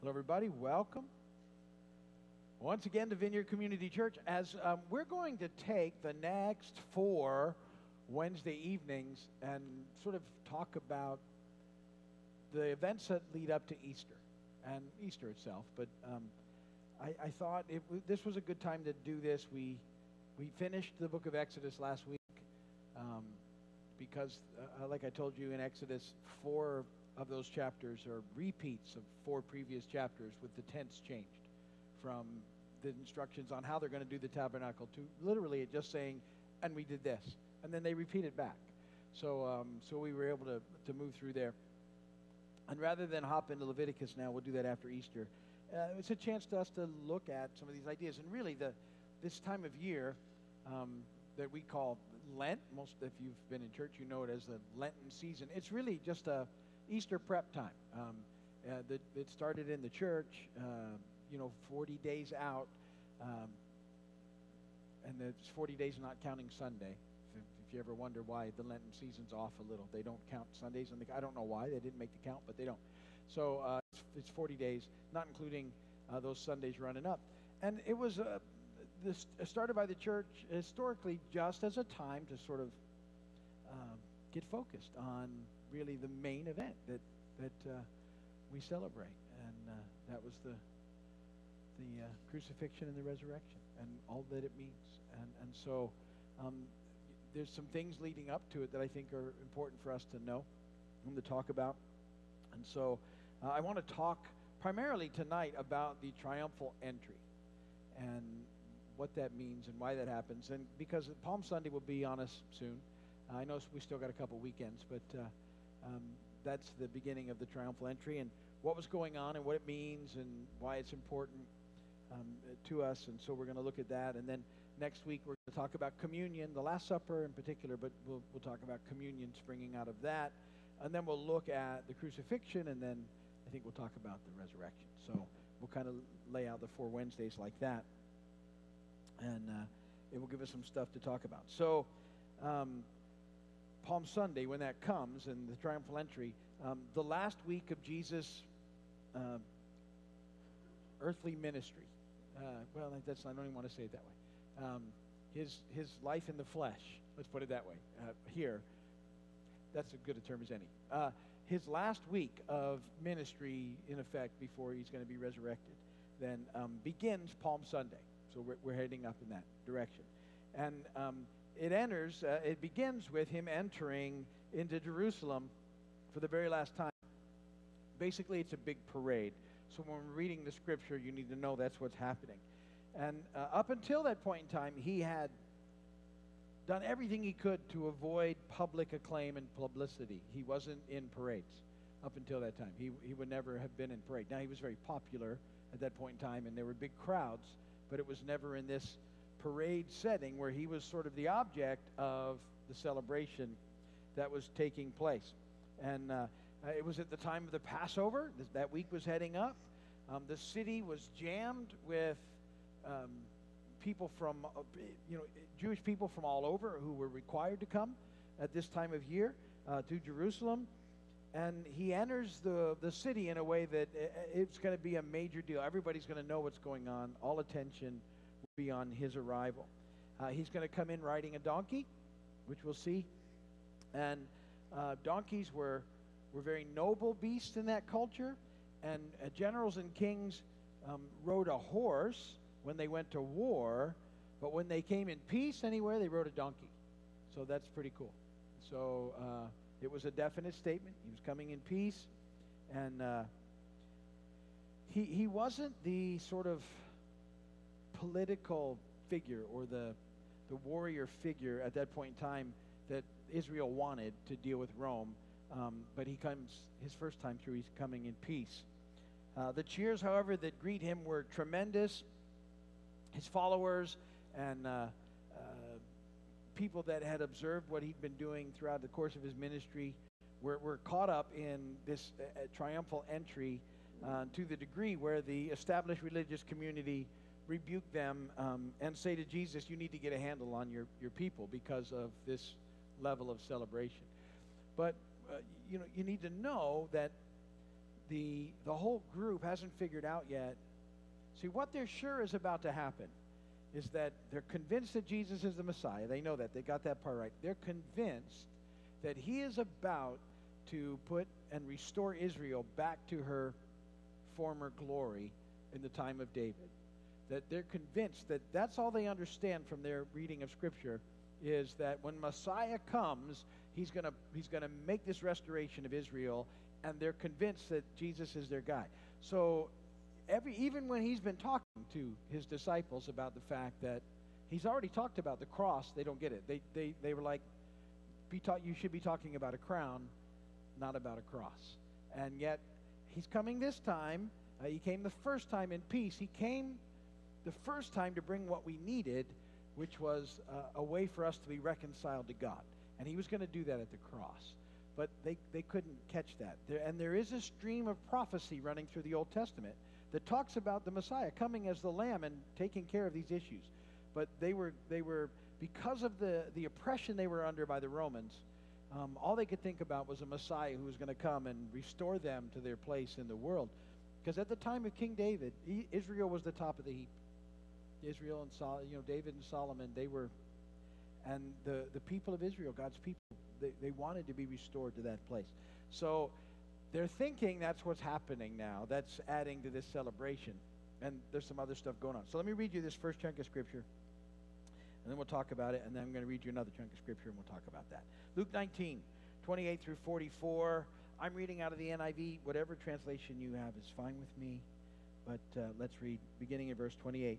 Hello, everybody. Welcome once again to Vineyard Community Church. As um, we're going to take the next four Wednesday evenings and sort of talk about the events that lead up to Easter and Easter itself. But um, I, I, thought it, this was a good time to do this. We we finished the book of Exodus last week um, because, uh, like I told you in Exodus, four of those chapters are repeats of four previous chapters with the tense changed from the instructions on how they're going to do the tabernacle to literally it just saying, and we did this. And then they repeat it back. So, um, so we were able to, to move through there. And rather than hop into Leviticus now, we'll do that after Easter. Uh, it's a chance to us to look at some of these ideas. And really, the, this time of year um, that we call Lent, most if you've been in church, you know it as the Lenten season. It's really just a Easter prep time. Um, uh, the, it started in the church, uh, you know, 40 days out. Um, and it's 40 days not counting Sunday. If, if, you ever wonder why the Lenten season's off a little, they don't count Sundays. And I don't know why. They didn't make the count, but they don't. So uh, it's, it's, 40 days, not including uh, those Sundays running up. And it was uh, this, started by the church historically just as a time to sort of um, get focused on really the main event that that uh, we celebrate, and uh, that was the the uh, crucifixion and the resurrection, and all that it means. And and so um, there's some things leading up to it that I think are important for us to know and to talk about. And so uh, I want to talk primarily tonight about the triumphal entry and what that means and why that happens. And because Palm Sunday will be on us soon. I know we still got a couple weekends, but uh, um, that's the beginning of the triumphal entry and what was going on and what it means and why it's important um, to us. And so we're going to look at that. And then next week we're going to talk about communion, the Last Supper in particular, but we'll, we'll talk about communion springing out of that. And then we'll look at the crucifixion, and then I think we'll talk about the resurrection. So we'll kind of lay out the four Wednesdays like that. And uh, it will give us some stuff to talk about. So, um, Palm Sunday, when that comes, and the triumphal entry, um, the last week of Jesus' uh, earthly ministry. Uh, well, that's I don't even want to say it that way. Um, his his life in the flesh. Let's put it that way. Uh, here, that's as good a term as any. Uh, his last week of ministry, in effect, before he's going to be resurrected, then um, begins Palm Sunday. So we're, we're heading up in that direction, and um, it enters, uh, it begins with him entering into Jerusalem for the very last time. Basically, it's a big parade. So when we're reading the scripture, you need to know that's what's happening. And uh, up until that point in time, he had done everything he could to avoid public acclaim and publicity. He wasn't in parades up until that time. He, he would never have been in parade. Now, he was very popular at that point in time, and there were big crowds, but it was never in this parade setting where he was sort of the object of the celebration that was taking place. And uh, it was at the time of the Passover. That week was heading up. Um, the city was jammed with um, people from, uh, you know, Jewish people from all over who were required to come at this time of year uh, to Jerusalem. And he enters the, the city in a way that uh, it's going to be a major deal. Everybody's going to know what's going on. All attention be on his arrival. Uh, he's going to come in riding a donkey, which we'll see. And uh, donkeys were, were very noble beasts in that culture. And uh, generals and kings um, rode a horse when they went to war, but when they came in peace anywhere, they rode a donkey. So that's pretty cool. So uh, it was a definite statement. He was coming in peace. And uh, he, he wasn't the sort of political figure or the, the warrior figure at that point in time that Israel wanted to deal with Rome. Um, but he comes, his first time through, he's coming in peace. Uh, the cheers, however, that greet him were tremendous. His followers and uh, uh, people that had observed what he'd been doing throughout the course of his ministry were, were caught up in this uh, triumphal entry uh, to the degree where the established religious community rebuke them um, and say to Jesus, you need to get a handle on your, your people because of this level of celebration. But, uh, you know, you need to know that the, the whole group hasn't figured out yet. See, what they're sure is about to happen is that they're convinced that Jesus is the Messiah. They know that. They got that part right. They're convinced that he is about to put and restore Israel back to her former glory in the time of David. That they're convinced that that's all they understand from their reading of Scripture is that when Messiah comes, he's going to he's going to make this restoration of Israel and they're convinced that Jesus is their guy. So every even when he's been talking to his disciples about the fact that he's already talked about the cross, they don't get it. They they they were like be taught you should be talking about a crown, not about a cross. And yet he's coming this time. Uh, he came the first time in peace. He came the first time to bring what we needed, which was uh, a way for us to be reconciled to God. And he was going to do that at the cross but they, they couldn't catch that. There, and there is a stream of prophecy running through the Old Testament that talks about the Messiah coming as the Lamb and taking care of these issues. But they were, they were because of the, the oppression they were under by the Romans, um, all they could think about was a Messiah who was going to come and restore them to their place in the world. Because at the time of King David, he, Israel was the top of the heap. Israel and Sol, you know David and Solomon, they were, and the the people of Israel, God's people, they, they wanted to be restored to that place. So they're thinking that's what's happening now. That's adding to this celebration. And there's some other stuff going on. So let me read you this first chunk of scripture. And then we'll talk about it. And then I'm going to read you another chunk of scripture and we'll talk about that. Luke 19, 28 through 44. I'm reading out of the NIV. Whatever translation you have is fine with me. But uh, let's read beginning in verse 28.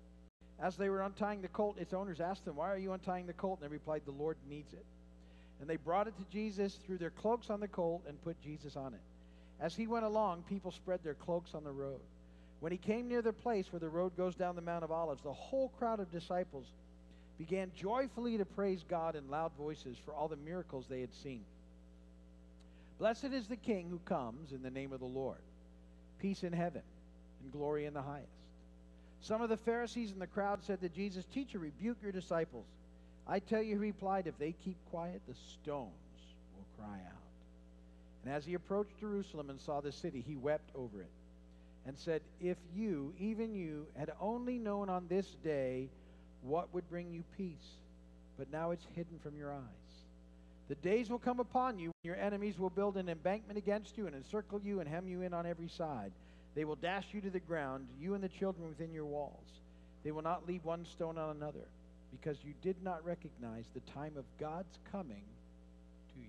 As they were untying the colt, its owners asked them, Why are you untying the colt? And they replied, The Lord needs it. And they brought it to Jesus, threw their cloaks on the colt, and put Jesus on it. As he went along, people spread their cloaks on the road. When he came near the place where the road goes down the Mount of Olives, the whole crowd of disciples began joyfully to praise God in loud voices for all the miracles they had seen. Blessed is the King who comes in the name of the Lord. Peace in heaven and glory in the highest. Some of the Pharisees in the crowd said to Jesus, Teacher, rebuke your disciples. I tell you, he replied, if they keep quiet, the stones will cry out. And as he approached Jerusalem and saw the city, he wept over it and said, If you, even you, had only known on this day what would bring you peace, but now it's hidden from your eyes. The days will come upon you when your enemies will build an embankment against you and encircle you and hem you in on every side. They will dash you to the ground, you and the children within your walls. They will not leave one stone on another because you did not recognize the time of God's coming to you.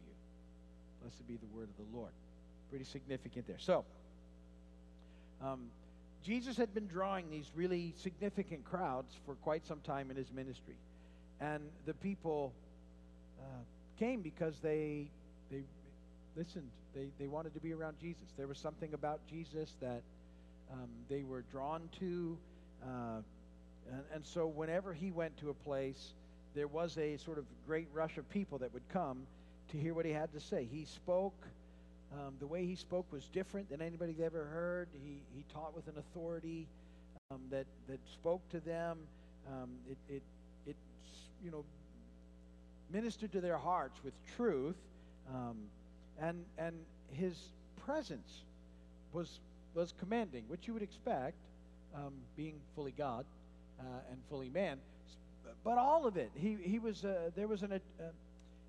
Blessed be the word of the Lord. Pretty significant there. So, um, Jesus had been drawing these really significant crowds for quite some time in his ministry. And the people uh, came because they, they listened. They, they wanted to be around Jesus. There was something about Jesus that um, they were drawn to. Uh, and, and so whenever he went to a place, there was a sort of great rush of people that would come to hear what he had to say. He spoke. Um, the way he spoke was different than anybody had ever heard. He, he taught with an authority um, that, that spoke to them. Um, it, it, it, you know, ministered to their hearts with truth. Um, and, and his presence was, was commanding, which you would expect, um, being fully God uh, and fully man. But all of it, he, he was, uh, there was an, uh,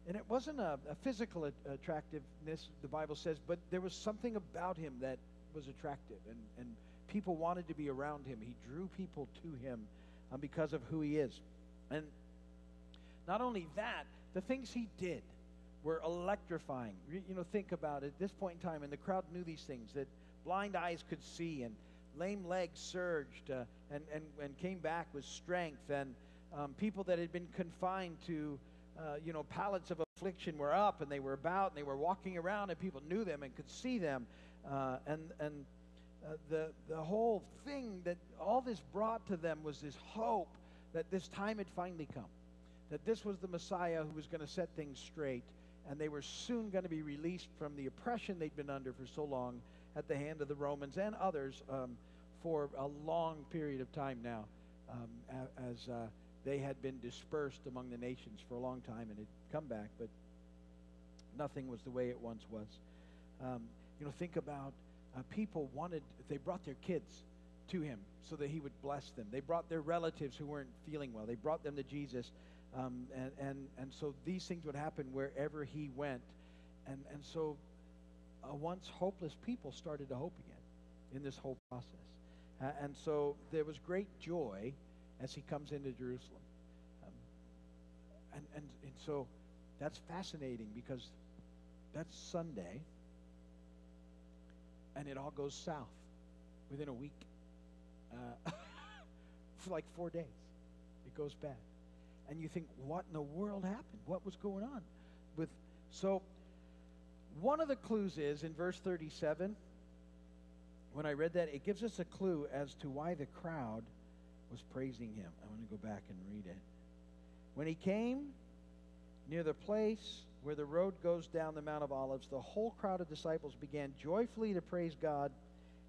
and it wasn't a, a physical attractiveness, the Bible says, but there was something about him that was attractive, and, and people wanted to be around him. He drew people to him um, because of who he is. And not only that, the things he did were electrifying. You know, think about it. At this point in time, and the crowd knew these things that blind eyes could see, and lame legs surged uh, and, and, and came back with strength, and um, people that had been confined to, uh, you know, pallets of affliction were up and they were about and they were walking around, and people knew them and could see them. Uh, and and uh, the, the whole thing that all this brought to them was this hope that this time had finally come, that this was the Messiah who was going to set things straight, and they were soon going to be released from the oppression they'd been under for so long at the hand of the Romans and others um, for a long period of time now, um, as uh, they had been dispersed among the nations for a long time and had come back, but nothing was the way it once was. Um, you know, think about uh, people wanted, they brought their kids to him so that he would bless them. They brought their relatives who weren't feeling well. They brought them to Jesus. Um, and, and, and so these things would happen wherever he went. And, and so uh, once hopeless people started to hope again in this whole process. Uh, and so there was great joy as he comes into Jerusalem. Um, and, and, and so that's fascinating because that's Sunday and it all goes south within a week. Uh, for like four days, it goes bad. And you think, what in the world happened? What was going on? With so, one of the clues is in verse 37. When I read that, it gives us a clue as to why the crowd was praising him. I want to go back and read it. When he came near the place where the road goes down the Mount of Olives, the whole crowd of disciples began joyfully to praise God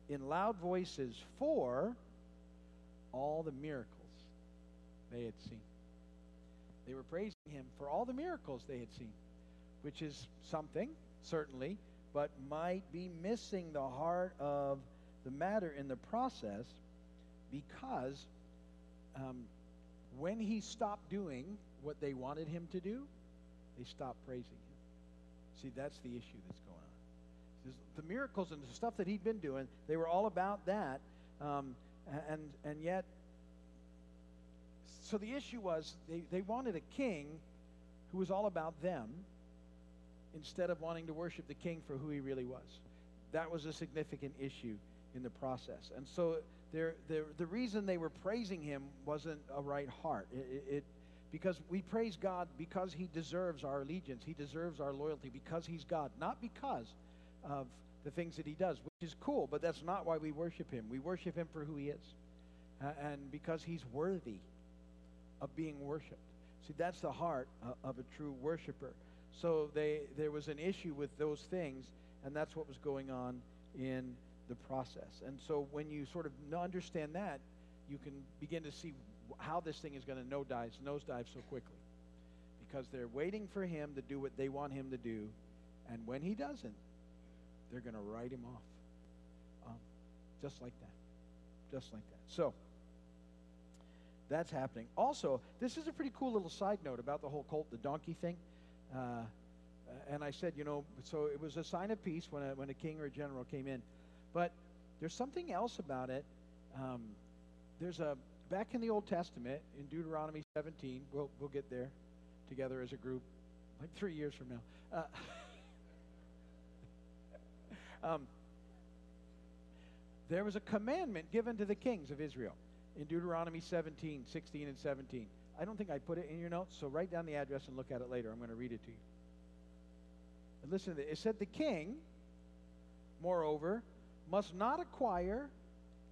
in loud voices for all the miracles they had seen. They were praising him for all the miracles they had seen, which is something, certainly, but might be missing the heart of the matter in the process because um, when he stopped doing what they wanted him to do, they stopped praising him. See, that's the issue that's going on. The miracles and the stuff that he'd been doing, they were all about that. Um, and, and yet, so the issue was they, they wanted a king who was all about them instead of wanting to worship the king for who he really was. That was a significant issue in the process. And so they're, the reason they were praising him wasn't a right heart. It, it, because we praise God because He deserves our allegiance, He deserves our loyalty, because He's God, not because of the things that He does, which is cool, but that's not why we worship Him. We worship Him for who He is, uh, and because He's worthy of being worshiped. See, that's the heart uh, of a true worshiper. So they, there was an issue with those things, and that's what was going on in the process. And so when you sort of understand that, you can begin to see how this thing is going to nosedive, nosedive so quickly. Because they're waiting for him to do what they want him to do. And when he doesn't, they're going to write him off. Um, just like that. Just like that. So, that's happening. Also, this is a pretty cool little side note about the whole colt, the donkey thing. Uh, and I said, you know, so it was a sign of peace when a, when a king or a general came in. But there's something else about it. Um, there's a back in the Old Testament, in Deuteronomy 17, we'll, we'll get there together as a group, like three years from now. Uh, um, there was a commandment given to the kings of Israel in Deuteronomy 17, 16, and 17. I don't think I put it in your notes, so write down the address and look at it later. I'm going to read it to you. And listen to this. It said, The king, moreover, must not acquire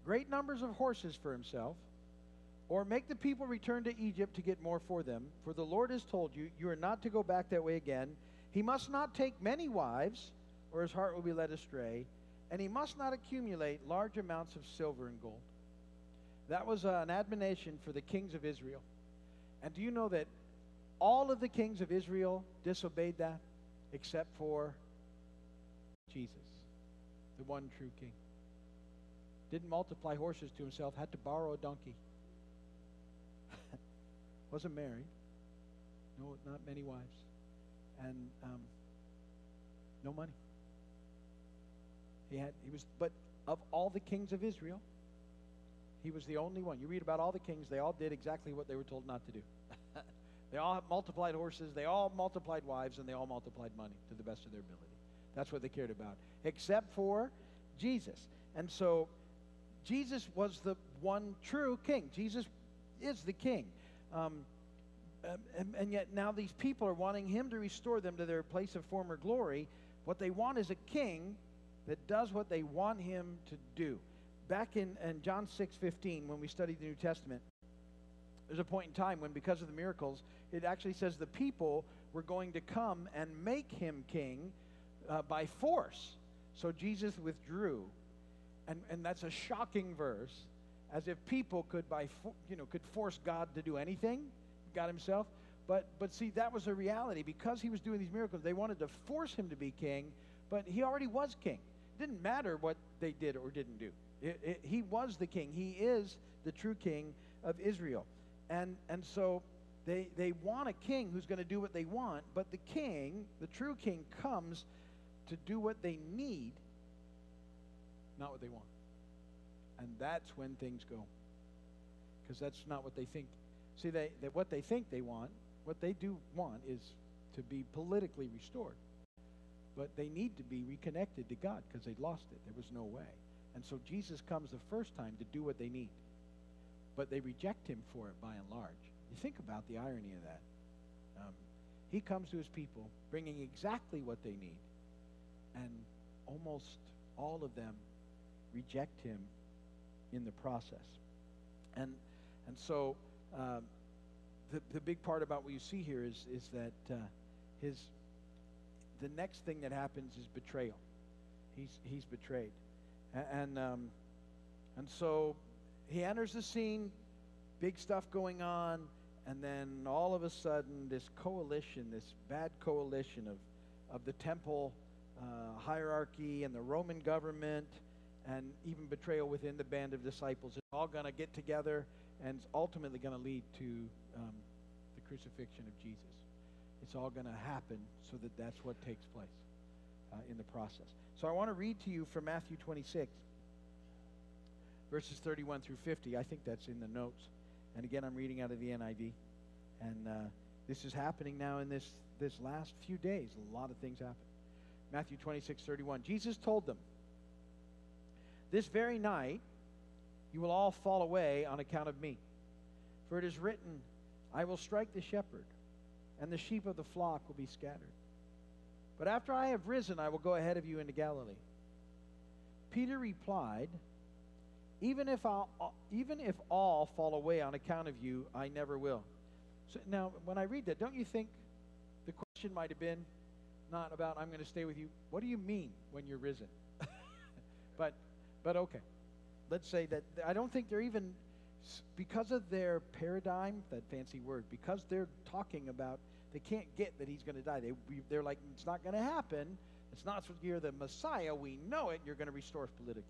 great numbers of horses for himself or make the people return to Egypt to get more for them. For the Lord has told you, you are not to go back that way again. He must not take many wives, or his heart will be led astray. And he must not accumulate large amounts of silver and gold. That was uh, an admonition for the kings of Israel. And do you know that all of the kings of Israel disobeyed that except for Jesus, the one true king? Didn't multiply horses to himself, had to borrow a donkey. Wasn't married. No, not many wives. And um, no money. He had, he was, but of all the kings of Israel, he was the only one. You read about all the kings, they all did exactly what they were told not to do. they all multiplied horses, they all multiplied wives, and they all multiplied money to the best of their ability. That's what they cared about, except for Jesus. And so Jesus was the one true king. Jesus is the king. Um, and, and, yet now these people are wanting him to restore them to their place of former glory. What they want is a king that does what they want him to do. Back in, in John 6 15, when we studied the New Testament, there's a point in time when, because of the miracles, it actually says the people were going to come and make him king uh, by force. So Jesus withdrew. And, and that's a shocking verse, as if people could, by fo- you know, could force God to do anything, God Himself. But, but see, that was a reality. Because he was doing these miracles, they wanted to force him to be king, but he already was king. It didn't matter what they did or didn't do. It, it, he was the king. He is the true king of Israel. And, and so they, they want a king who's going to do what they want, but the king, the true king, comes to do what they need, not what they want. And that's when things go. Because that's not what they think. See, they, they, what they think they want, what they do want is to be politically restored. But they need to be reconnected to God because they lost it. There was no way. And so Jesus comes the first time to do what they need. But they reject him for it by and large. You think about the irony of that. Um, he comes to his people bringing exactly what they need. And almost all of them reject him in the process. And, and so um, the, the big part about what you see here is, is that uh, his, the next thing that happens is betrayal. He's, he's betrayed. And, um, and so he enters the scene, big stuff going on, and then all of a sudden, this coalition, this bad coalition of, of the temple uh, hierarchy and the Roman government, and even betrayal within the band of disciples, is all going to get together and it's ultimately going to lead to um, the crucifixion of Jesus. It's all going to happen so that that's what takes place uh, in the process. So I want to read to you from Matthew 26, verses 31 through 50. I think that's in the notes. And again, I'm reading out of the NIV. And uh, this is happening now in this, this last few days. A lot of things happen. Matthew 26, 31. Jesus told them, This very night you will all fall away on account of me. For it is written, I will strike the shepherd, and the sheep of the flock will be scattered. But after I have risen, I will go ahead of you into Galilee. Peter replied, even if, I'll, uh, even if all fall away on account of you, I never will. So now, when I read that, don't you think the question might have been not about I'm going to stay with you? What do you mean when you're risen? but, but okay. Let's say that I don't think they're even because of their paradigm, that fancy word, because they're talking about they can't get that he's going to die. They, they're like, it's not going to happen. It's not, you're the Messiah. We know it. You're going to restore us politically.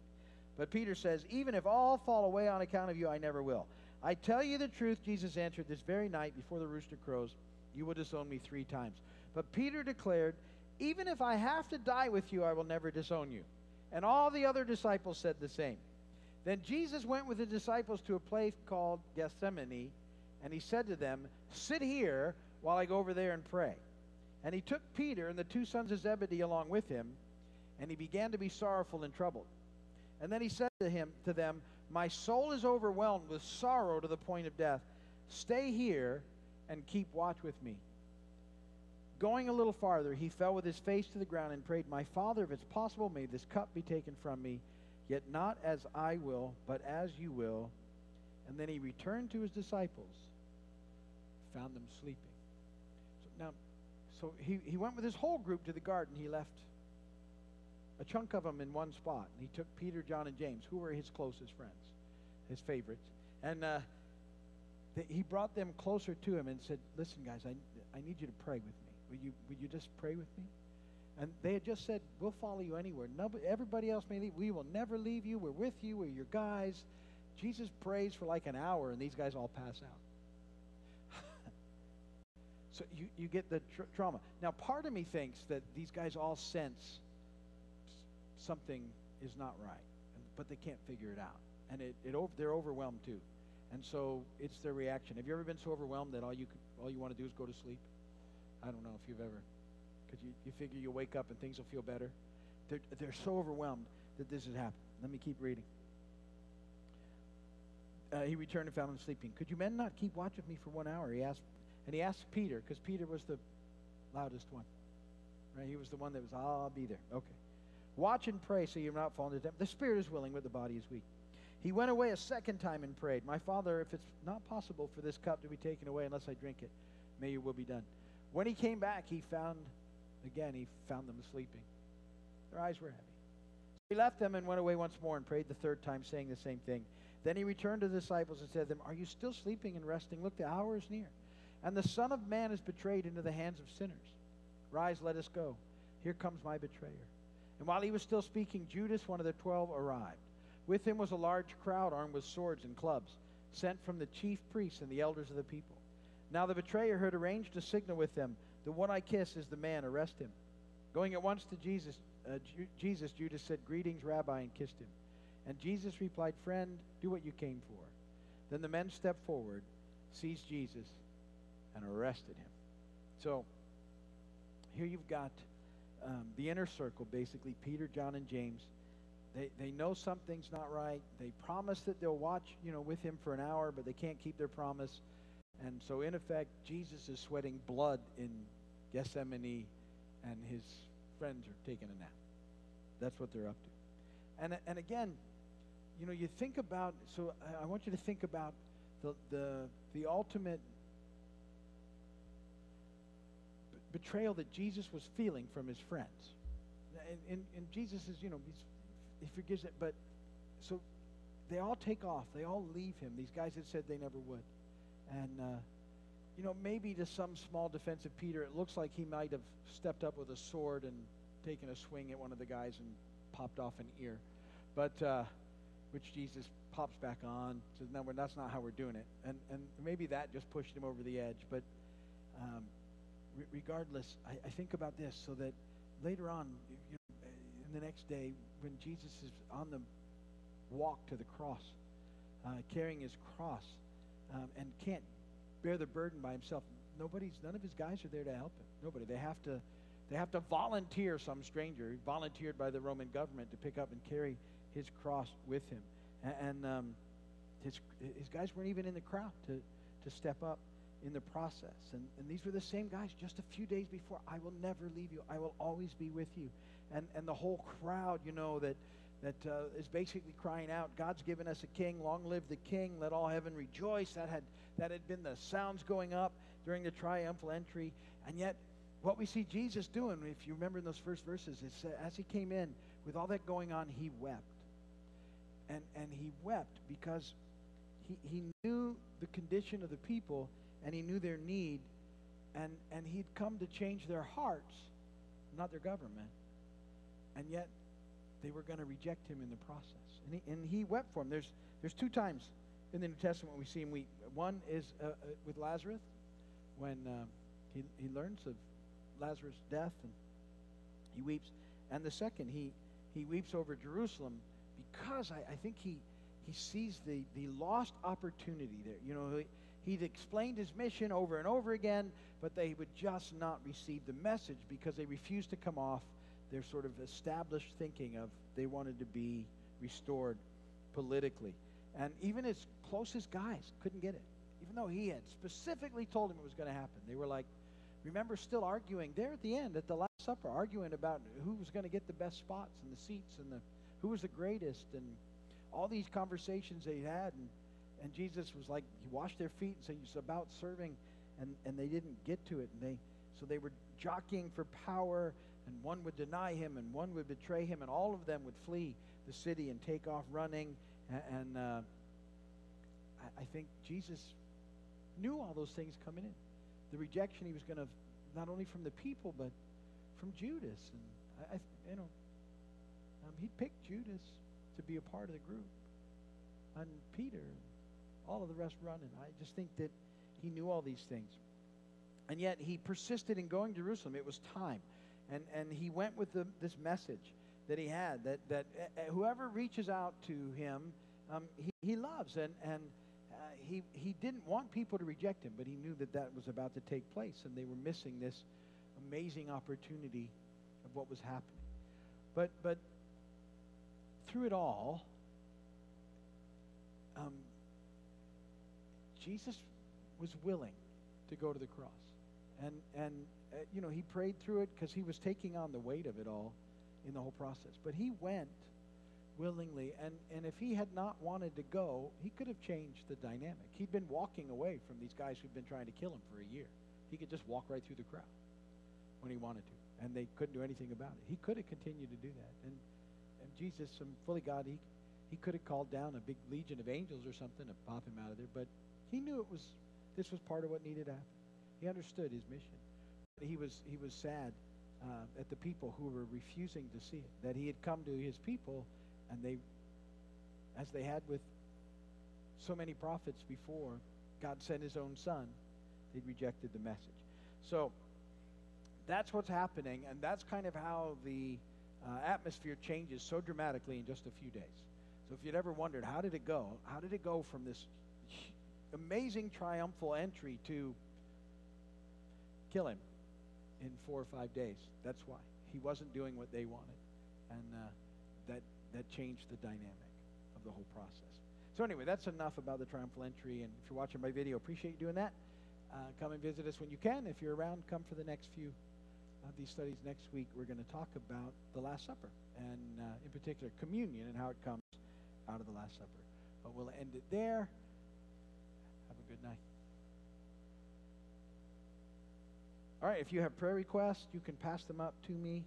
But Peter says, even if all fall away on account of you, I never will. I tell you the truth, Jesus answered, this very night before the rooster crows, you will disown me three times. But Peter declared, even if I have to die with you, I will never disown you. And all the other disciples said the same. Then Jesus went with the disciples to a place called Gethsemane, and he said to them, Sit here while I go over there and pray. And he took Peter and the two sons of Zebedee along with him, and he began to be sorrowful and troubled. And then he said to him to them, My soul is overwhelmed with sorrow to the point of death. Stay here and keep watch with me. Going a little farther, he fell with his face to the ground and prayed, My father, if it's possible, may this cup be taken from me. Yet not as I will, but as you will. And then he returned to his disciples, found them sleeping. Now, so he, he went with his whole group to the garden. He left a chunk of them in one spot. And he took Peter, John, and James, who were his closest friends, his favorites. And uh, he brought them closer to him and said, Listen, guys, I, I need you to pray with me. Will you, will you just pray with me? And they had just said, We'll follow you anywhere. Nobody, everybody else may leave. We will never leave you. We're with you. We're your guys. Jesus prays for like an hour, and these guys all pass out. So you, you get the tra- trauma. Now, part of me thinks that these guys all sense something is not right, but they can't figure it out. And it, it, they're overwhelmed too. And so it's their reaction. Have you ever been so overwhelmed that all you, all you want to do is go to sleep? I don't know if you've ever because you, you figure you'll wake up and things will feel better. They're, they're so overwhelmed that this has happened. Let me keep reading. Uh, he returned and found them sleeping. Could you men not keep watch with me for one hour? He asked, and he asked Peter because Peter was the loudest one. Right? He was the one that was, I'll be there. Okay. Watch and pray so you're not falling to death. The spirit is willing, but the body is weak. He went away a second time and prayed, My Father, if it's not possible for this cup to be taken away unless I drink it, may your will be done. When he came back, he found, again, he found them sleeping. Their eyes were heavy. So he left them and went away once more and prayed the third time, saying the same thing. Then he returned to the disciples and said to them, Are you still sleeping and resting? Look, the hour is near. And the Son of Man is betrayed into the hands of sinners. Rise, let us go. Here comes my betrayer. And while he was still speaking, Judas, one of the twelve, arrived. With him was a large crowd armed with swords and clubs, sent from the chief priests and the elders of the people. Now the betrayer had arranged a signal with them The one I kiss is the man, arrest him. Going at once to Jesus, uh, Ju- Jesus, Judas said, Greetings, Rabbi, and kissed him. And Jesus replied, Friend, do what you came for. Then the men stepped forward, seized Jesus, and arrested him. So here you've got um, the inner circle, basically Peter, John, and James. They, they know something's not right. They promise that they'll watch, you know, with him for an hour, but they can't keep their promise. And so, in effect, Jesus is sweating blood in Gethsemane, and his friends are taking a nap. That's what they're up to. And, and again, you know, you think about, so I- want you to think about the, the, the ultimate betrayal that Jesus was feeling from his friends. And, and, and Jesus is, you know, he forgives it, but so they all take off. They all leave him. These guys that said they never would. And, uh, you know, maybe to some small defense of Peter, it looks like he might have stepped up with a sword and taken a swing at one of the guys and popped off an ear. But, uh, which Jesus pops back on, says, no, that's not how we're doing it. And, and maybe that just pushed him over the edge. But um, re- regardless, I, I think about this so that later on, you know, in the next day, when Jesus is on the walk to the cross, uh, carrying his cross, um, and can't bear the burden by himself, nobody's, none of his guys are there to help him. Nobody. They have to, they have to volunteer some stranger, volunteered by the Roman government, to pick up and carry his cross with him. A- And, um, his, his guys weren't even in the crowd to, to step up in the process. And, and these were the same guys just a few days before. I will never leave you. I will always be with you. And, and the whole crowd, you know, that, that uh, is basically crying out, God's given us a king. Long live the king. Let all heaven rejoice. That had, that had been the sounds going up during the triumphal entry. And yet, what we see Jesus doing, if you remember in those first verses, is uh, as he came in, with all that going on, he wept. And, and he wept because he, he knew the condition of the people and he knew their need and, and he'd come to change their hearts, not their government. And yet they were going to reject him in the process. And he, and he wept for them. There's, there's two times in the New Testament we see him weep. One is uh, uh, with Lazarus when uh, he, he learns of Lazarus' death and he weeps. And the second, he, he weeps over Jerusalem because I, I think he, he sees the, the lost opportunity there. You know, he'd explained his mission over and over again, but they would just not receive the message because they refused to come off their sort of established thinking of they wanted to be restored politically. And even his closest guys couldn't get it, even though he had specifically told them it was going to happen. They were like, remember, still arguing there at the end, at the Last Supper, arguing about who was going to get the best spots and the seats and the who was the greatest and all these conversations they had. And, and Jesus was like, he washed their feet and said, it's about serving. And, and they didn't get to it. And they, so they were jockeying for power and one would deny him and one would betray him and all of them would flee the city and take off running and, and uh, I, I think jesus knew all those things coming in the rejection he was going to not only from the people but from judas and i, I you know um, he picked judas to be a part of the group and peter all of the rest running i just think that he knew all these things and yet he persisted in going to jerusalem it was time and, and he went with the, this message that he had that, that uh, whoever reaches out to him, um, he, he loves. And, and uh, he, he didn't want people to reject him, but he knew that that was about to take place, and they were missing this amazing opportunity of what was happening. But, but through it all, um, Jesus was willing to go to the cross. And, and uh, you know, he prayed through it because he was taking on the weight of it all in the whole process. But he went willingly. And, and if he had not wanted to go, he could have changed the dynamic. He'd been walking away from these guys who'd been trying to kill him for a year. He could just walk right through the crowd when he wanted to, and they couldn't do anything about it. He could have continued to do that. And, and Jesus, um, fully God, he, he could have called down a big legion of angels or something to pop him out of there, but he knew it was this was part of what needed to happen. He understood his mission. He was he was sad uh, at the people who were refusing to see it. That he had come to his people, and they, as they had with so many prophets before, God sent His own Son. They rejected the message. So that's what's happening, and that's kind of how the uh, atmosphere changes so dramatically in just a few days. So if you'd ever wondered how did it go, how did it go from this amazing triumphal entry to kill him in four or five days? That's why he wasn't doing what they wanted, and uh, that that changed the dynamic of the whole process. So anyway, that's enough about the triumphal entry. And if you're watching my video, appreciate you doing that. Uh, come and visit us when you can. If you're around, come for the next few of these studies next week. We're going to talk about the Last Supper and, uh, in particular, communion and how it comes out of the Last Supper. But we'll end it there. Good night. All right, if you have prayer requests, you can pass them up to me.